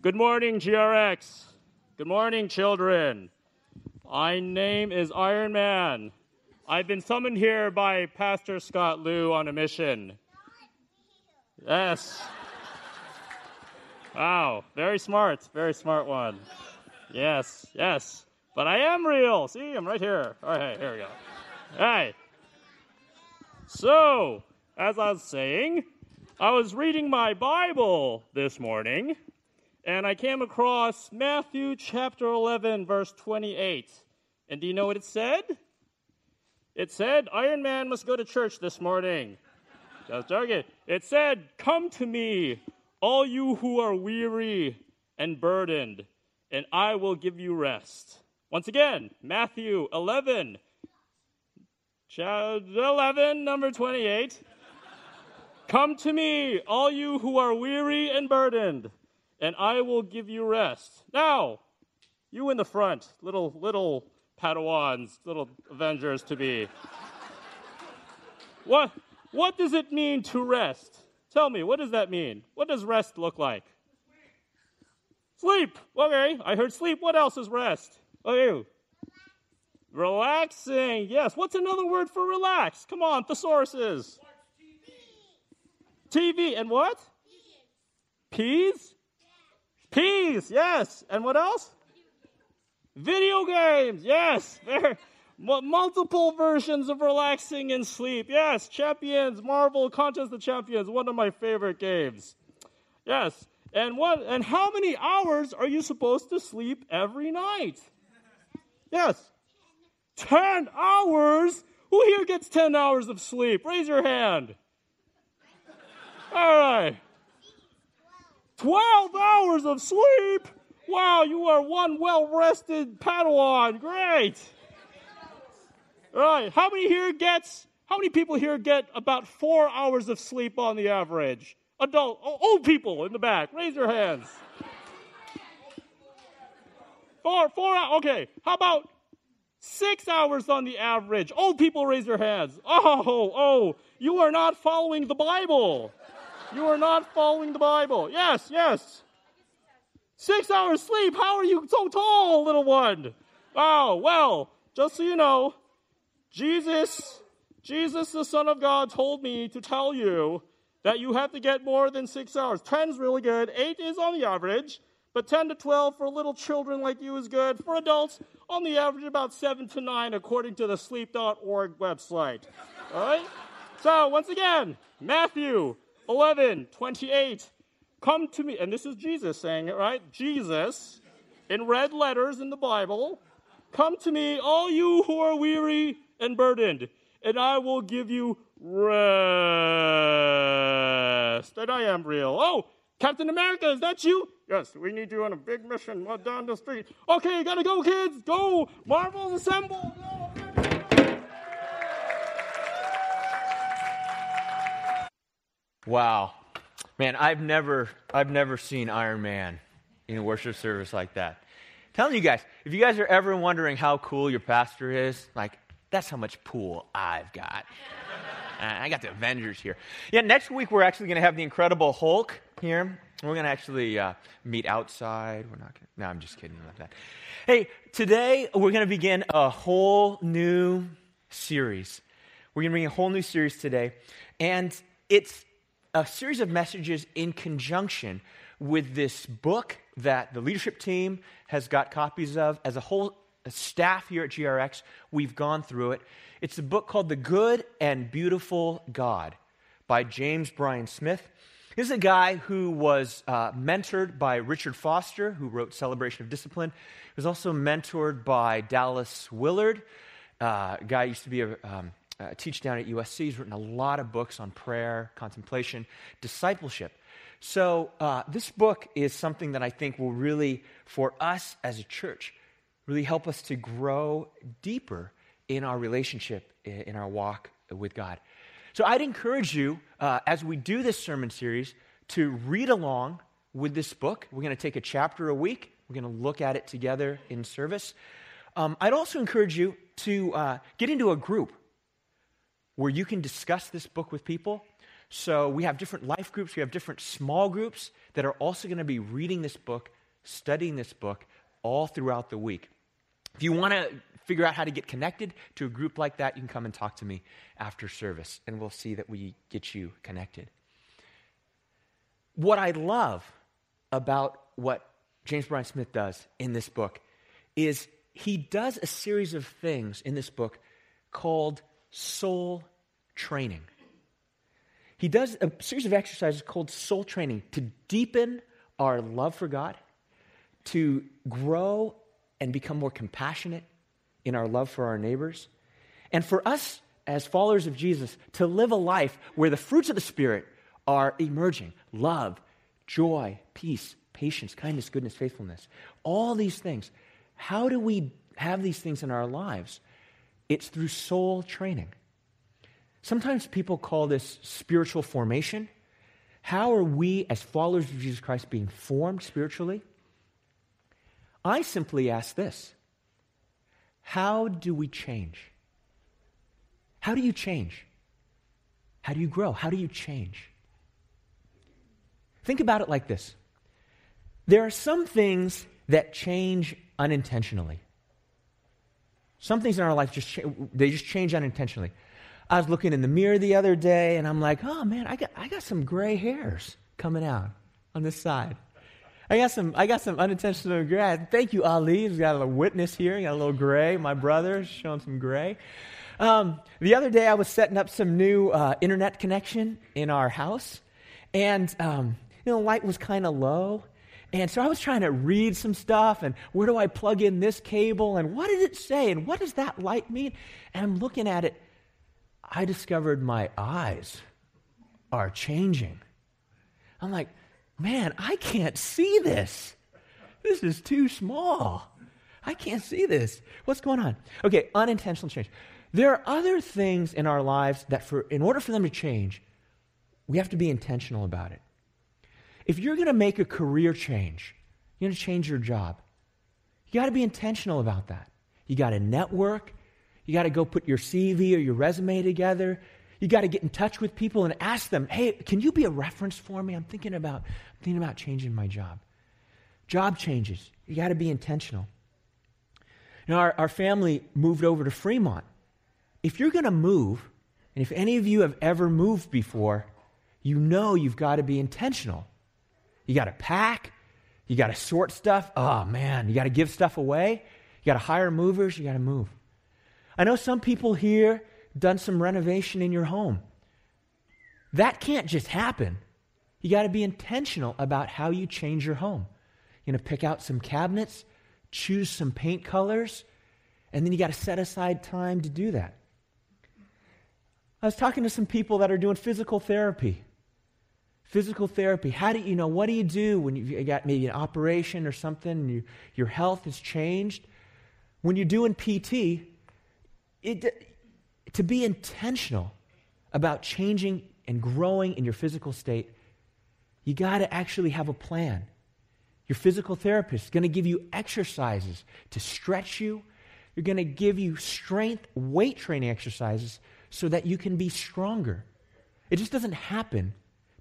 Good morning, GRX. Good morning, children. My name is Iron Man. I've been summoned here by Pastor Scott Liu on a mission. Yes. Wow, very smart, very smart one. Yes, yes. But I am real. See, I'm right here. All right, here we go. Right. So, as I was saying, I was reading my Bible this morning, and I came across Matthew chapter 11, verse 28. And do you know what it said? It said, Iron Man must go to church this morning. Just joking. It said, Come to me, all you who are weary and burdened, and I will give you rest. Once again, Matthew 11, chapter 11, number 28. Come to me, all you who are weary and burdened, and I will give you rest. Now, you in the front, little little Padawans, little Avengers to be. what what does it mean to rest? Tell me, what does that mean? What does rest look like? Sleep. Okay, I heard sleep. What else is rest? Okay. Relaxing. Yes. What's another word for relax? Come on, thesauruses. TV. And what? Peas? Peas, yes. And what else? Video games, yes. multiple versions of relaxing and sleep. Yes, Champions, Marvel Contest of Champions, one of my favorite games. Yes. And what and how many hours are you supposed to sleep every night? Yes. 10 hours? Who here gets 10 hours of sleep? Raise your hand. All right. 12 hours of sleep? Wow, you are one well rested Padawan. Great. All right. How many here gets, how many people here get about four hours of sleep on the average? Adult, old people in the back, raise your hands. Four, four, hours, okay. How about six hours on the average? Old people, raise your hands. Oh, oh, you are not following the Bible. You are not following the Bible. Yes, yes. Six hours sleep. How are you so tall, little one? Wow, well, just so you know, Jesus, Jesus, the Son of God, told me to tell you that you have to get more than six hours. Ten's really good. Eight is on the average, but 10 to 12 for little children like you is good. For adults, on the average, about seven to nine, according to the sleep.org website. All right? So, once again, Matthew 11, 28. Come to me. And this is Jesus saying it, right? Jesus, in red letters in the Bible, come to me, all you who are weary and burdened, and I will give you rest. And I am real. Oh, Captain America, is that you? Yes, we need you on a big mission down the street. Okay, you gotta go, kids. Go. Marvels assemble. Go. Wow. Man, I've never I've never seen Iron Man in a worship service like that. I'm telling you guys, if you guys are ever wondering how cool your pastor is, like that's how much pool I've got. I got the Avengers here. Yeah, next week we're actually going to have the Incredible Hulk here. We're going to actually uh, meet outside. We're not to. No, I'm just kidding about that. Hey, today we're going to begin a whole new series. We're going to begin a whole new series today. And it's a series of messages in conjunction with this book that the leadership team has got copies of. As a whole staff here at GRX, we've gone through it. It's a book called The Good and Beautiful God by James Bryan Smith. This is a guy who was uh, mentored by Richard Foster, who wrote Celebration of Discipline. He was also mentored by Dallas Willard, uh, guy used to be a um, uh, teach down at USC. He's written a lot of books on prayer, contemplation, discipleship. So, uh, this book is something that I think will really, for us as a church, really help us to grow deeper in our relationship, in our walk with God. So, I'd encourage you, uh, as we do this sermon series, to read along with this book. We're going to take a chapter a week, we're going to look at it together in service. Um, I'd also encourage you to uh, get into a group where you can discuss this book with people So we have different life groups, we have different small groups that are also going to be reading this book, studying this book all throughout the week. If you want to figure out how to get connected to a group like that, you can come and talk to me after service, and we'll see that we get you connected. What I love about what James Bryan Smith does in this book is he does a series of things in this book called soul training. He does a series of exercises called soul training to deepen our love for God, to grow and become more compassionate in our love for our neighbors, and for us as followers of Jesus to live a life where the fruits of the Spirit are emerging love, joy, peace, patience, kindness, goodness, faithfulness. All these things. How do we have these things in our lives? It's through soul training. Sometimes people call this spiritual formation. How are we, as followers of Jesus Christ, being formed spiritually? I simply ask this How do we change? How do you change? How do you grow? How do you change? Think about it like this there are some things that change unintentionally. Some things in our life just they just change unintentionally. I was looking in the mirror the other day and I'm like, oh man, I got, I got some gray hairs coming out on this side. I got some, I got some unintentional gray. Thank you, Ali. He's got a little witness here. He got a little gray. My brother showing some gray. Um, the other day, I was setting up some new uh, internet connection in our house, and um, you know, light was kind of low. And so I was trying to read some stuff and where do I plug in this cable and what did it say and what does that light mean? And I'm looking at it I discovered my eyes are changing. I'm like, man, I can't see this. This is too small. I can't see this. What's going on? Okay, unintentional change. There are other things in our lives that, for, in order for them to change, we have to be intentional about it. If you're going to make a career change, you're going to change your job, you got to be intentional about that. You got to network, you got to go put your CV or your resume together. You got to get in touch with people and ask them, "Hey, can you be a reference for me? I'm thinking about I'm thinking about changing my job." Job changes. You got to be intentional. You know, our, our family moved over to Fremont. If you're going to move, and if any of you have ever moved before, you know you've got to be intentional. You got to pack. You got to sort stuff. Oh, man. You got to give stuff away. You got to hire movers. You got to move. I know some people here done some renovation in your home. That can't just happen. You got to be intentional about how you change your home. You're going to pick out some cabinets, choose some paint colors, and then you got to set aside time to do that. I was talking to some people that are doing physical therapy. Physical therapy. How do you know? What do you do when you got maybe an operation or something and you, your health has changed? When you're doing PT, it, to be intentional about changing and growing in your physical state, you got to actually have a plan. Your physical therapist is going to give you exercises to stretch you. You're going to give you strength, weight training exercises so that you can be stronger. It just doesn't happen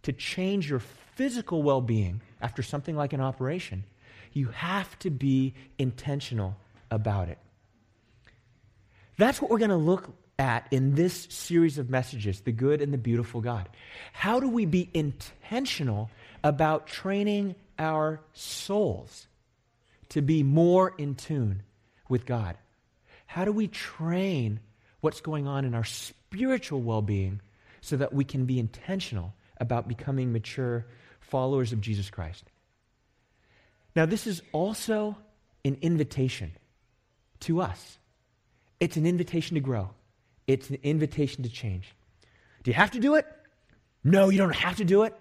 to change your physical well being after something like an operation. You have to be intentional about it. That's what we're going to look at in this series of messages the good and the beautiful God. How do we be intentional about training our souls to be more in tune with God? How do we train what's going on in our spiritual well being so that we can be intentional about becoming mature followers of Jesus Christ? Now, this is also an invitation to us. It's an invitation to grow, it's an invitation to change. Do you have to do it? No, you don't have to do it.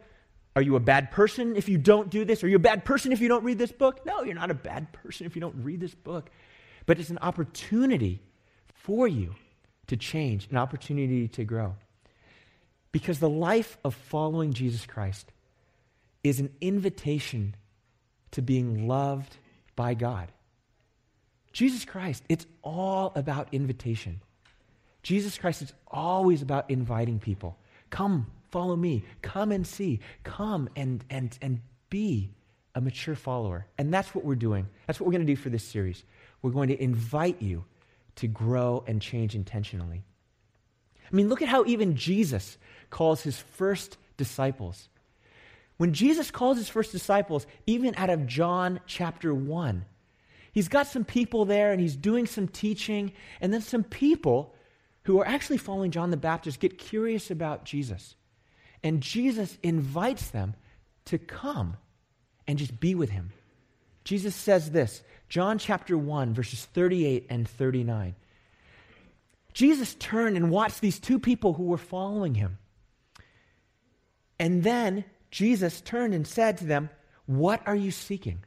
Are you a bad person if you don't do this? Are you a bad person if you don't read this book? No, you're not a bad person if you don't read this book. But it's an opportunity for you to change, an opportunity to grow. Because the life of following Jesus Christ is an invitation to being loved by God. Jesus Christ, it's all about invitation. Jesus Christ is always about inviting people. Come, follow me. Come and see. Come and, and, and be a mature follower. And that's what we're doing. That's what we're going to do for this series. We're going to invite you to grow and change intentionally. I mean, look at how even Jesus calls his first disciples. When Jesus calls his first disciples, even out of John chapter 1, he's got some people there and he's doing some teaching, and then some people who are actually following John the Baptist get curious about Jesus. And Jesus invites them to come and just be with him. Jesus says this John chapter 1, verses 38 and 39. Jesus turned and watched these two people who were following him. And then Jesus turned and said to them, What are you seeking?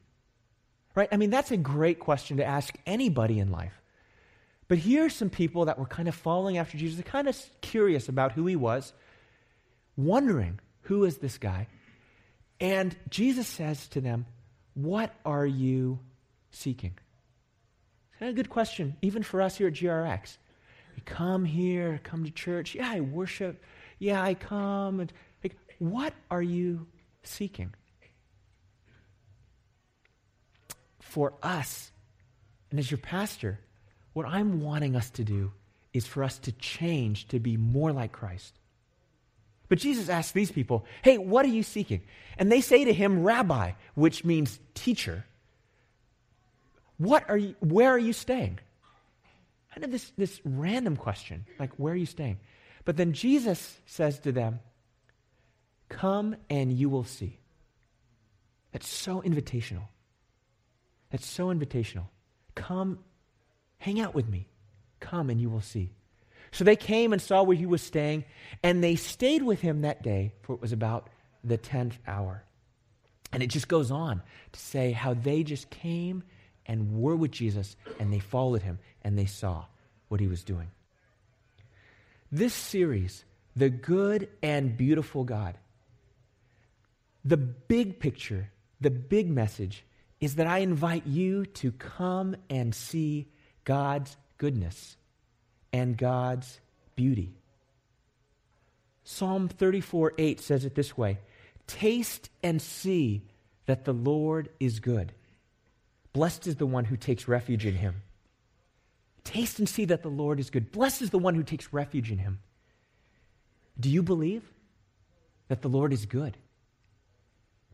Right? I mean, that's a great question to ask anybody in life. But here are some people that were kind of following after Jesus, kind of curious about who he was, wondering, Who is this guy? And Jesus says to them, What are you seeking? It's a good question, even for us here at GRX. Come here, come to church. Yeah, I worship. Yeah, I come. And like, what are you seeking? For us, and as your pastor, what I'm wanting us to do is for us to change to be more like Christ. But Jesus asks these people, Hey, what are you seeking? And they say to him, Rabbi, which means teacher. What are you, where are you staying? Kind of this, this random question, like, where are you staying? But then Jesus says to them, Come and you will see. That's so invitational. That's so invitational. Come, hang out with me. Come and you will see. So they came and saw where he was staying, and they stayed with him that day, for it was about the 10th hour. And it just goes on to say how they just came and were with Jesus, and they followed him, and they saw what he was doing. This series, The Good and Beautiful God, the big picture, the big message is that I invite you to come and see God's goodness and God's beauty. Psalm 34 8 says it this way Taste and see that the Lord is good. Blessed is the one who takes refuge in him. Taste and see that the Lord is good. Blessed is the one who takes refuge in him. Do you believe that the Lord is good?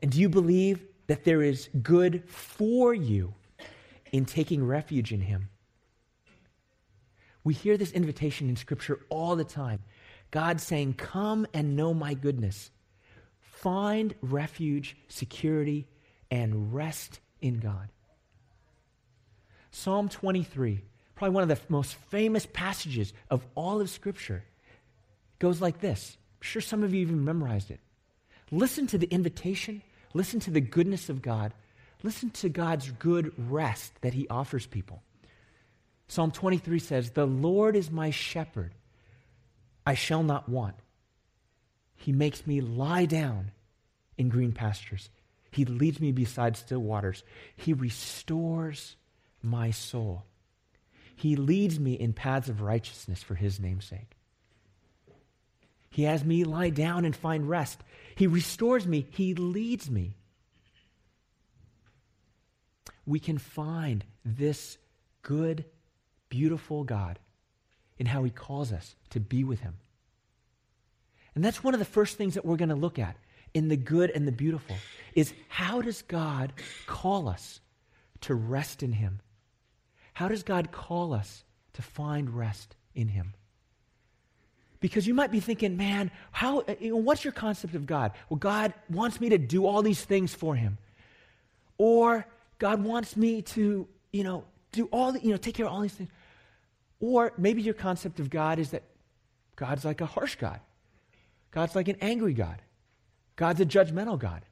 And do you believe that there is good for you in taking refuge in him? We hear this invitation in Scripture all the time. God saying, Come and know my goodness. Find refuge, security, and rest in God. Psalm 23, probably one of the most famous passages of all of Scripture, goes like this. I'm sure some of you even memorized it. Listen to the invitation, listen to the goodness of God, listen to God's good rest that He offers people. Psalm 23 says, The Lord is my shepherd, I shall not want. He makes me lie down in green pastures. He leads me beside still waters. He restores my soul. He leads me in paths of righteousness for his name's sake. He has me lie down and find rest. He restores me. He leads me. We can find this good beautiful God in how he calls us to be with him. And that's one of the first things that we're going to look at in the good and the beautiful is how does God call us to rest in him? How does God call us to find rest in him? Because you might be thinking, man, how, you know, what's your concept of God? Well, God wants me to do all these things for him. Or God wants me to, you know, do all the, you know, take care of all these things. Or maybe your concept of God is that God's like a harsh God. God's like an angry God. God's a judgmental God.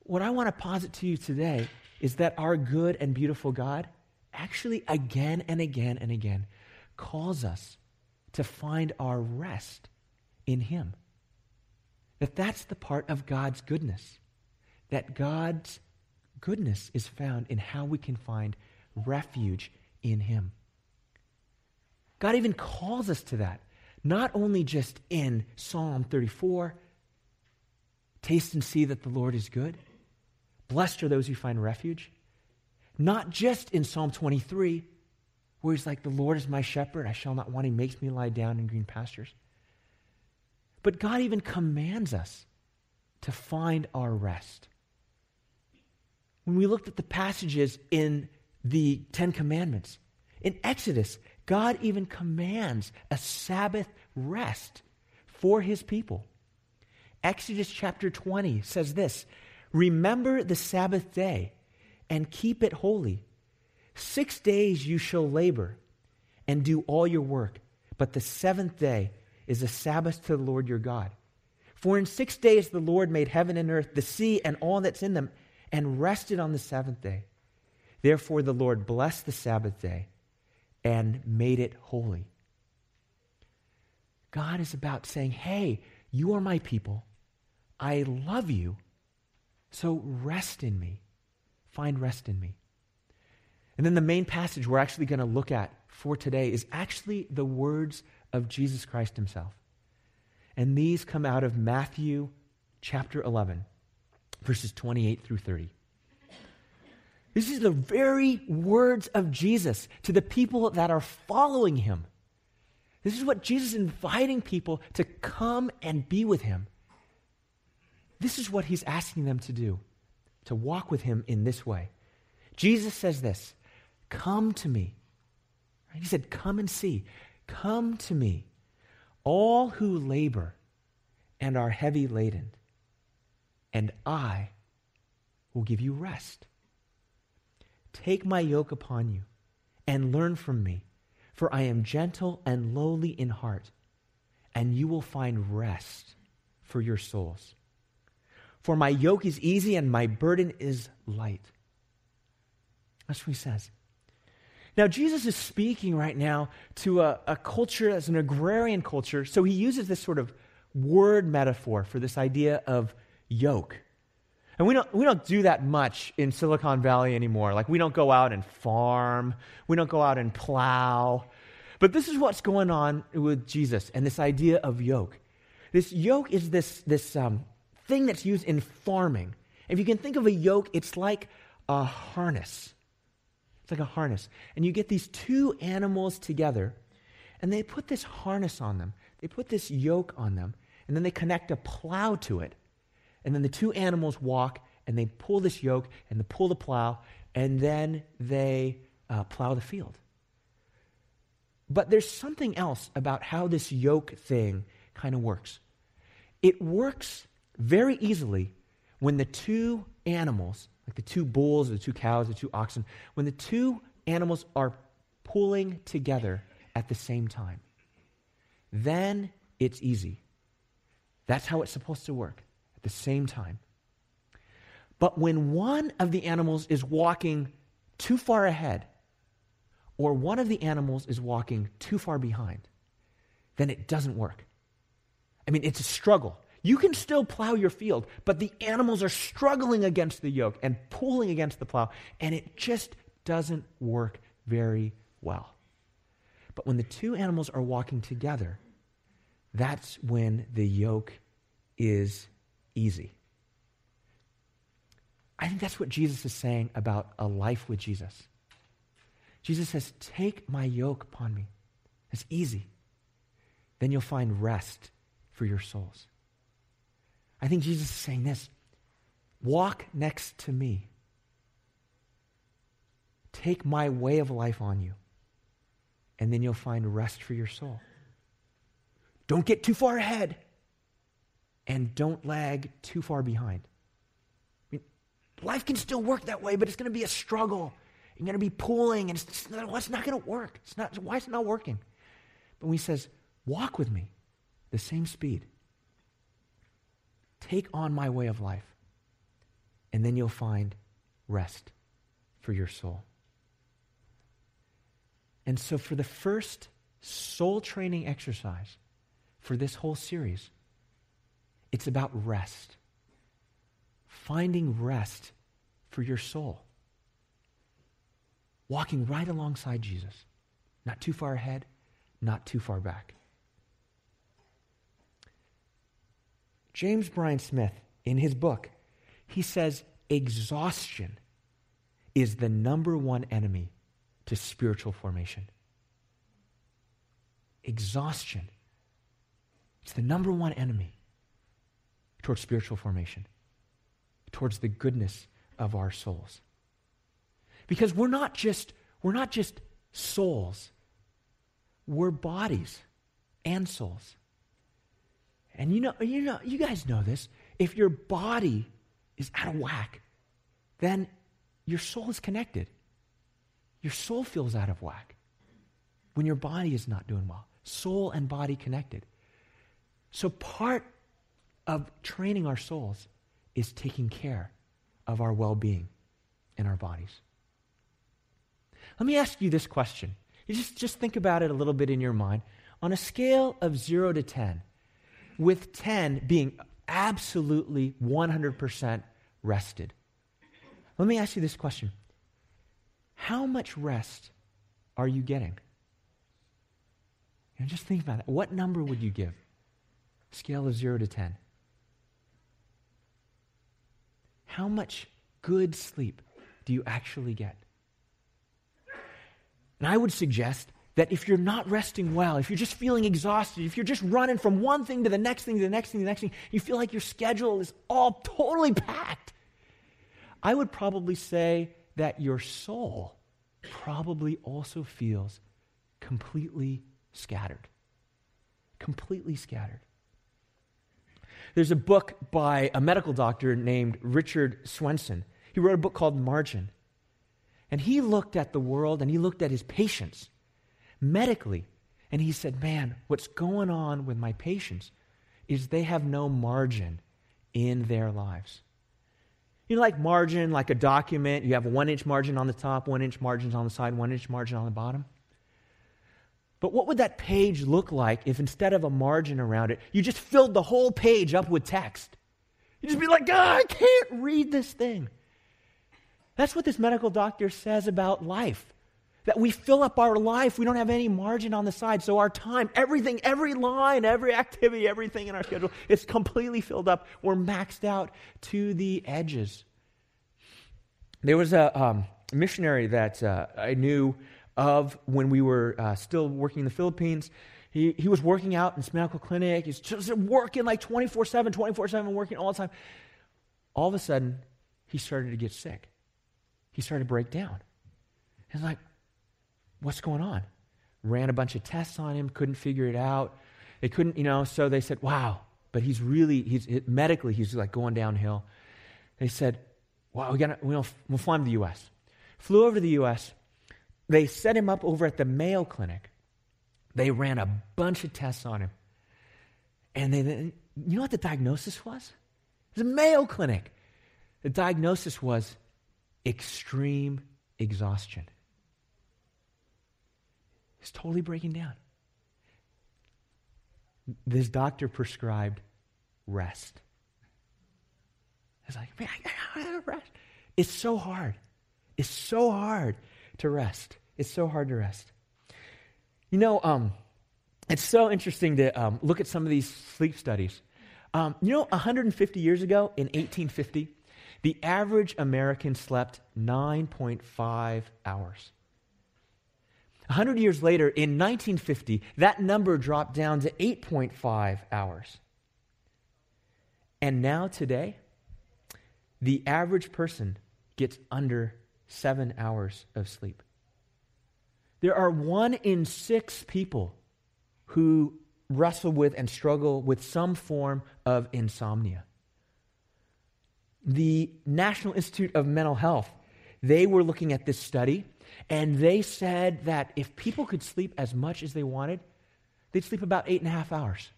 What I want to posit to you today is that our good and beautiful God actually again and again and again calls us to find our rest in him. That that's the part of God's goodness. That God's goodness is found in how we can find refuge in him. God even calls us to that. not only just in Psalm 34, taste and see that the Lord is good. Blessed are those who find refuge. Not just in Psalm 23, where he's like, The Lord is my shepherd, I shall not want. He makes me lie down in green pastures. But God even commands us to find our rest. When we looked at the passages in the Ten Commandments, in Exodus, God even commands a Sabbath rest for his people. Exodus chapter 20 says this Remember the Sabbath day and keep it holy. Six days you shall labor and do all your work, but the seventh day is a Sabbath to the Lord your God. For in six days the Lord made heaven and earth, the sea, and all that's in them, and rested on the seventh day. Therefore the Lord blessed the Sabbath day and made it holy. God is about saying, Hey, you are my people. I love you. So rest in me. Find rest in me. And then the main passage we're actually going to look at for today is actually the words of Jesus Christ himself. And these come out of Matthew chapter 11, verses 28 through 30. This is the very words of Jesus to the people that are following him. This is what Jesus is inviting people to come and be with him. This is what he's asking them to do, to walk with him in this way. Jesus says this Come to me. He said, Come and see. Come to me, all who labor and are heavy laden, and I will give you rest. Take my yoke upon you and learn from me, for I am gentle and lowly in heart, and you will find rest for your souls. For my yoke is easy and my burden is light. That's what he says. Now, Jesus is speaking right now to a, a culture as an agrarian culture, so he uses this sort of word metaphor for this idea of yoke. And we don't, we don't do that much in Silicon Valley anymore. Like, we don't go out and farm, we don't go out and plow. But this is what's going on with Jesus and this idea of yoke. This yoke is this, this um, thing that's used in farming. If you can think of a yoke, it's like a harness. It's like a harness. And you get these two animals together, and they put this harness on them. They put this yoke on them, and then they connect a plow to it. And then the two animals walk, and they pull this yoke, and they pull the plow, and then they uh, plow the field. But there's something else about how this yoke thing kind of works. It works very easily when the two animals, like the two bulls, the two cows, the two oxen, when the two animals are pulling together at the same time. Then it's easy. That's how it's supposed to work at the same time. But when one of the animals is walking too far ahead, or one of the animals is walking too far behind, then it doesn't work. I mean, it's a struggle. You can still plow your field, but the animals are struggling against the yoke and pulling against the plow, and it just doesn't work very well. But when the two animals are walking together, that's when the yoke is easy. I think that's what Jesus is saying about a life with Jesus. Jesus says, Take my yoke upon me. It's easy. Then you'll find rest for your souls. I think Jesus is saying this walk next to me. Take my way of life on you, and then you'll find rest for your soul. Don't get too far ahead, and don't lag too far behind. I mean, life can still work that way, but it's going to be a struggle. You're going to be pulling, and it's, not, it's not going to work. It's not, why is it not working? But when he says, walk with me, the same speed, Take on my way of life, and then you'll find rest for your soul. And so, for the first soul training exercise for this whole series, it's about rest. Finding rest for your soul. Walking right alongside Jesus, not too far ahead, not too far back. James Bryan Smith, in his book, he says exhaustion is the number one enemy to spiritual formation. Exhaustion. It's the number one enemy towards spiritual formation, towards the goodness of our souls. Because we're not just, we're not just souls, we're bodies and souls. And you know, you know, you guys know this. If your body is out of whack, then your soul is connected. Your soul feels out of whack when your body is not doing well. Soul and body connected. So, part of training our souls is taking care of our well being in our bodies. Let me ask you this question. You just, just think about it a little bit in your mind. On a scale of 0 to 10, with 10 being absolutely 100% rested, let me ask you this question How much rest are you getting? Know, just think about it. What number would you give? Scale of 0 to 10. How much good sleep do you actually get? And I would suggest that if you're not resting well, if you're just feeling exhausted, if you're just running from one thing to the next thing to the next thing to the next thing, you feel like your schedule is all totally packed, I would probably say that your soul probably also feels completely scattered. Completely scattered. There's a book by a medical doctor named Richard Swenson. He wrote a book called Margin. And he looked at the world and he looked at his patients medically. And he said, Man, what's going on with my patients is they have no margin in their lives. You know, like margin, like a document, you have one inch margin on the top, one inch margins on the side, one inch margin on the bottom. But what would that page look like if instead of a margin around it, you just filled the whole page up with text? You'd just be like, I can't read this thing. That's what this medical doctor says about life. That we fill up our life, we don't have any margin on the side. So our time, everything, every line, every activity, everything in our schedule, it's completely filled up. We're maxed out to the edges. There was a um, missionary that uh, I knew of when we were uh, still working in the Philippines. He, he was working out in this medical clinic. He's just working like 24 7, 24 7, working all the time. All of a sudden, he started to get sick. He started to break down. He's like, What's going on? Ran a bunch of tests on him, couldn't figure it out. They couldn't, you know, so they said, Wow, but he's really, he's medically, he's like going downhill. They said, Wow, we gotta, we'll, we'll fly him to the U.S. Flew over to the U.S they set him up over at the Mayo Clinic. They ran a bunch of tests on him. And they, you know what the diagnosis was? It was a Mayo Clinic. The diagnosis was extreme exhaustion. He's totally breaking down. This doctor prescribed rest. It's like, man, I gotta rest. It's so hard. It's so hard to rest. It's so hard to rest. You know, um, it's so interesting to um, look at some of these sleep studies. Um, you know, 150 years ago, in 1850, the average American slept 9.5 hours. 100 years later, in 1950, that number dropped down to 8.5 hours. And now, today, the average person gets under seven hours of sleep. There are one in six people who wrestle with and struggle with some form of insomnia. The National Institute of Mental Health, they were looking at this study, and they said that if people could sleep as much as they wanted, they'd sleep about eight and a half hours.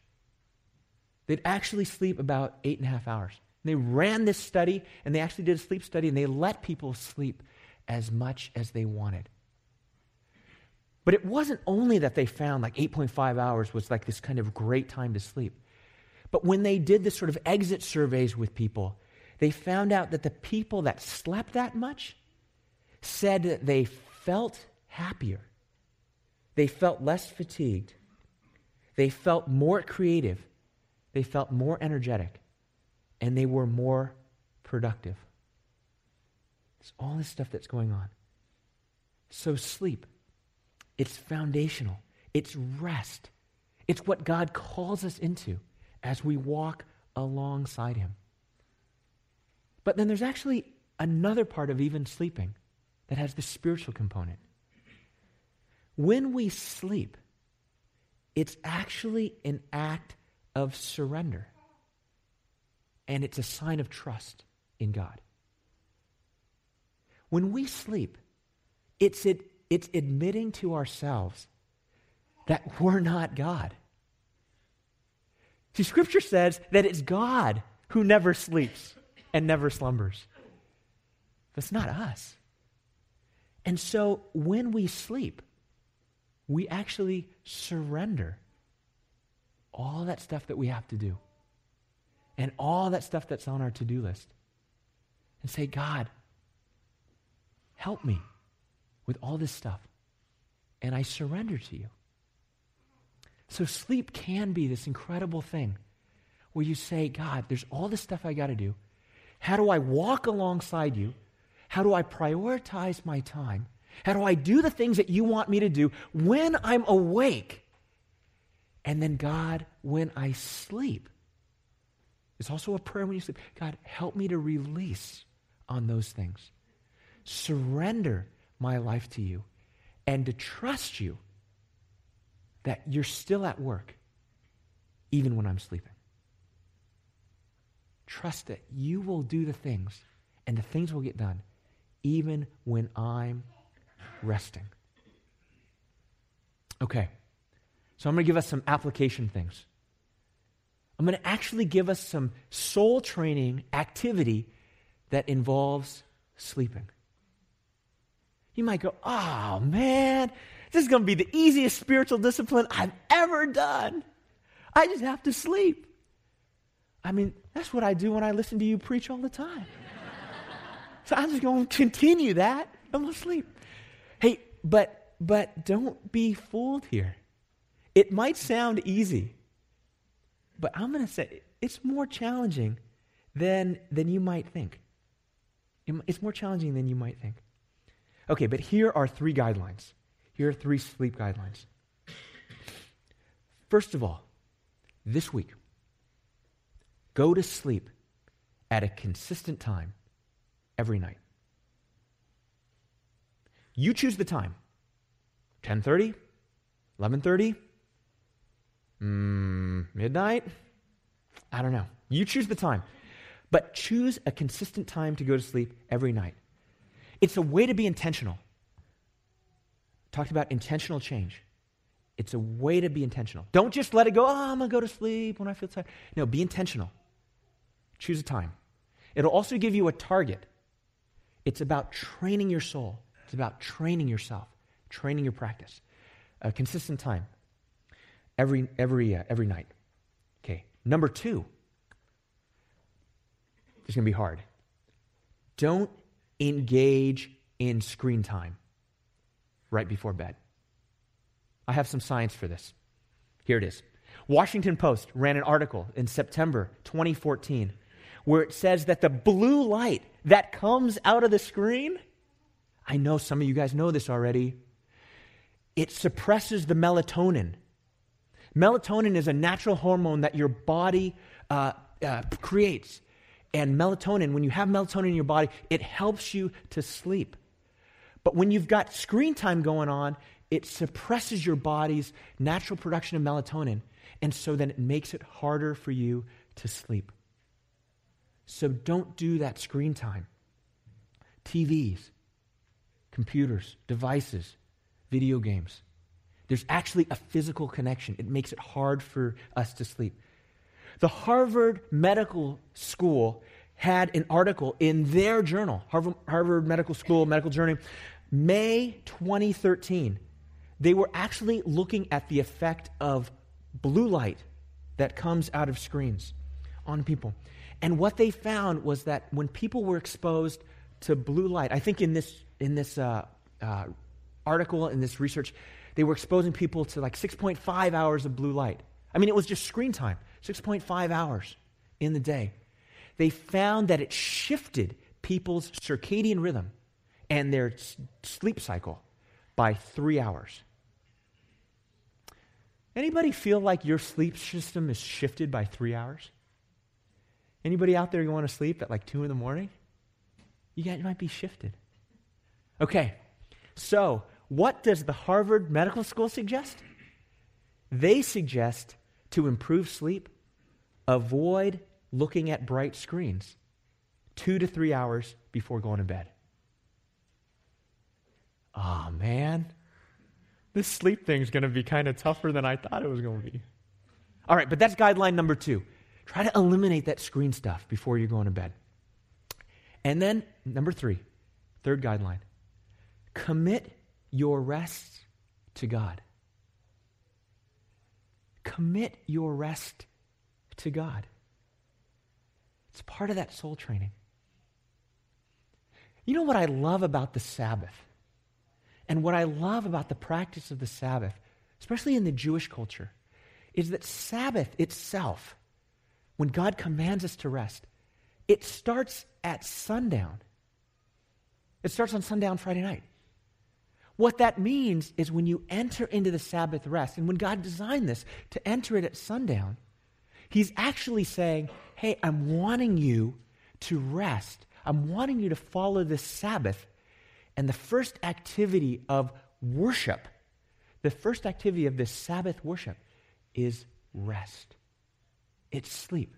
They'd actually sleep about eight and a half hours. And they ran this study, and they actually did a sleep study, and they let people sleep as much as they wanted. But it wasn't only that they found like 8.5 hours was like this kind of great time to sleep. But when they did this sort of exit surveys with people, they found out that the people that slept that much said that they felt happier. They felt less fatigued. They felt more creative. They felt more energetic and they were more productive. It's all this stuff that's going on. So, sleep, it's foundational, it's rest, it's what God calls us into as we walk alongside Him. But then there's actually another part of even sleeping that has the spiritual component. When we sleep, it's actually an act of surrender. And it's a sign of trust in God. When we sleep, it's, it, it's admitting to ourselves that we're not God. See, Scripture says that it's God who never sleeps and never slumbers. It's not us. And so when we sleep, we actually surrender all that stuff that we have to do and all that stuff that's on our to do list and say, God, help me with all this stuff. And I surrender to you. So sleep can be this incredible thing where you say, God, there's all this stuff I got to do. How do I walk alongside you? How do I prioritize my time? How do I do the things that you want me to do when I'm awake? And then, God, when I sleep, it's also a prayer when you sleep. God, help me to release on those things, surrender my life to you, and to trust you that you're still at work, even when I'm sleeping. Trust that you will do the things, and the things will get done, even when I'm resting. Okay, so I'm going to give us some application things. I'm going to actually give us some soul training activity that involves sleeping. You might go, oh man, this is going to be the easiest spiritual discipline I've ever done. I just have to sleep. I mean, that's what I do when I listen to you preach all the time. So I'm just going to continue that. I'm going to sleep. Hey, but but don't be fooled here. It might sound easy, but I'm going to say it's more challenging than than you might think. It's more challenging than you might think. Okay, but here are three guidelines. Here are three sleep guidelines. First of all, this week, go to sleep at a consistent time every night. You choose the time. 10:30, 11:30, mm, midnight. I don't know. You choose the time. But choose a consistent time to go to sleep every night. It's a way to be intentional. Talked about intentional change. It's a way to be intentional. Don't just let it go, oh, I'm going to go to sleep when I feel tired. No, be intentional. Choose a time. It'll also give you a target. It's about training your soul, it's about training yourself, training your practice. A consistent time every, every, uh, every night. Okay. Number two, it's going to be hard. Don't engage in screen time right before bed. I have some science for this. Here it is. Washington Post ran an article in September 2014 where it says that the blue light that comes out of the screen, I know some of you guys know this already, it suppresses the melatonin. Melatonin is a natural hormone that your body uh, uh, creates. And melatonin, when you have melatonin in your body, it helps you to sleep. But when you've got screen time going on, it suppresses your body's natural production of melatonin. And so then it makes it harder for you to sleep. So don't do that screen time. TVs, computers, devices, video games. There's actually a physical connection. It makes it hard for us to sleep. The Harvard Medical School had an article in their journal, Harvard, Harvard Medical School Medical Journal, May 2013. They were actually looking at the effect of blue light that comes out of screens on people. And what they found was that when people were exposed to blue light, I think in this, in this uh, uh, article, in this research, they were exposing people to like 6.5 hours of blue light. I mean, it was just screen time, 6.5 hours in the day. they found that it shifted people's circadian rhythm and their sleep cycle by three hours. Anybody feel like your sleep system is shifted by three hours? Anybody out there you want to sleep at like two in the morning? You, got, you might be shifted. Okay, so what does the Harvard Medical School suggest? They suggest to improve sleep, avoid looking at bright screens two to three hours before going to bed. Oh, man. This sleep thing's going to be kind of tougher than I thought it was going to be. All right, but that's guideline number two. Try to eliminate that screen stuff before you're going to bed. And then, number three, third guideline commit your rest to God. Commit your rest to God. It's part of that soul training. You know what I love about the Sabbath? And what I love about the practice of the Sabbath, especially in the Jewish culture, is that Sabbath itself, when God commands us to rest, it starts at sundown. It starts on sundown Friday night. What that means is when you enter into the Sabbath rest, and when God designed this to enter it at sundown, He's actually saying, Hey, I'm wanting you to rest. I'm wanting you to follow this Sabbath. And the first activity of worship, the first activity of this Sabbath worship is rest. It's sleep.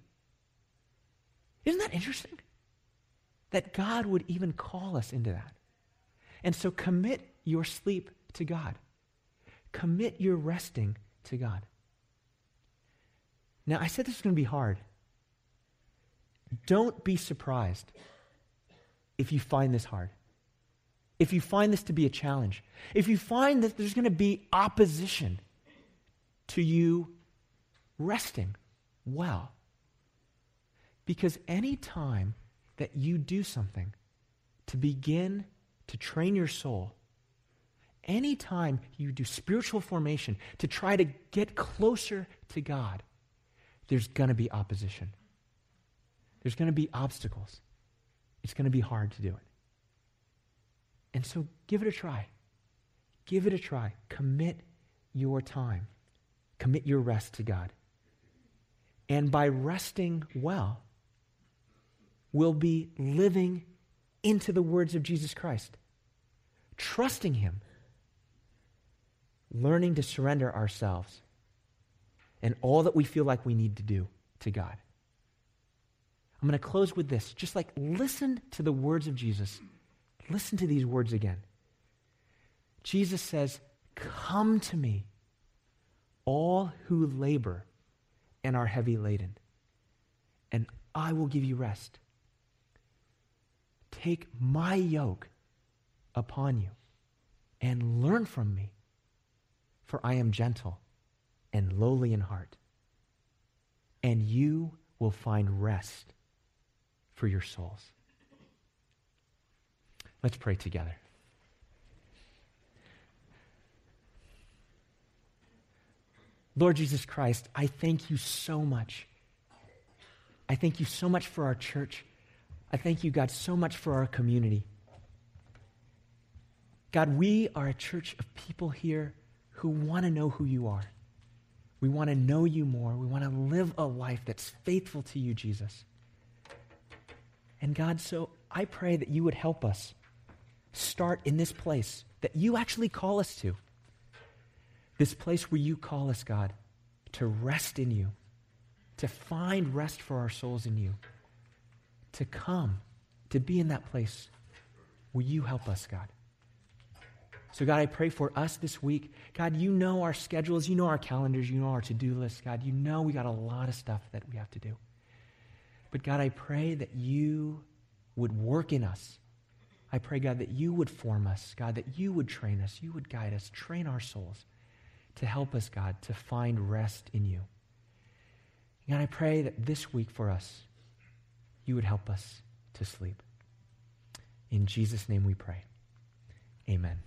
Isn't that interesting? That God would even call us into that. And so commit your sleep to God. Commit your resting to God. Now, I said this is going to be hard. Don't be surprised if you find this hard. If you find this to be a challenge. If you find that there's going to be opposition to you resting well. Because any time that you do something to begin to train your soul, any time you do spiritual formation to try to get closer to God, there's going to be opposition. There's going to be obstacles. It's going to be hard to do it. And so give it a try. Give it a try. Commit your time. Commit your rest to God. And by resting well, we'll be living into the words of Jesus Christ, trusting Him, learning to surrender ourselves and all that we feel like we need to do to God. I'm going to close with this. Just like listen to the words of Jesus. Listen to these words again. Jesus says, Come to me, all who labor and are heavy laden, and I will give you rest. Take my yoke upon you and learn from me, for I am gentle and lowly in heart, and you will find rest for your souls. Let's pray together. Lord Jesus Christ, I thank you so much. I thank you so much for our church. I thank you, God, so much for our community. God, we are a church of people here who want to know who you are. We want to know you more. We want to live a life that's faithful to you, Jesus. And God, so I pray that you would help us start in this place that you actually call us to. This place where you call us, God, to rest in you, to find rest for our souls in you, to come, to be in that place. Will you help us, God? So, God, I pray for us this week. God, you know our schedules, you know our calendars, you know our to do list. God, you know we got a lot of stuff that we have to do. But God, I pray that you would work in us. I pray, God, that you would form us, God, that you would train us, you would guide us, train our souls to help us, God, to find rest in you. God, I pray that this week for us, you would help us to sleep. In Jesus' name we pray. Amen.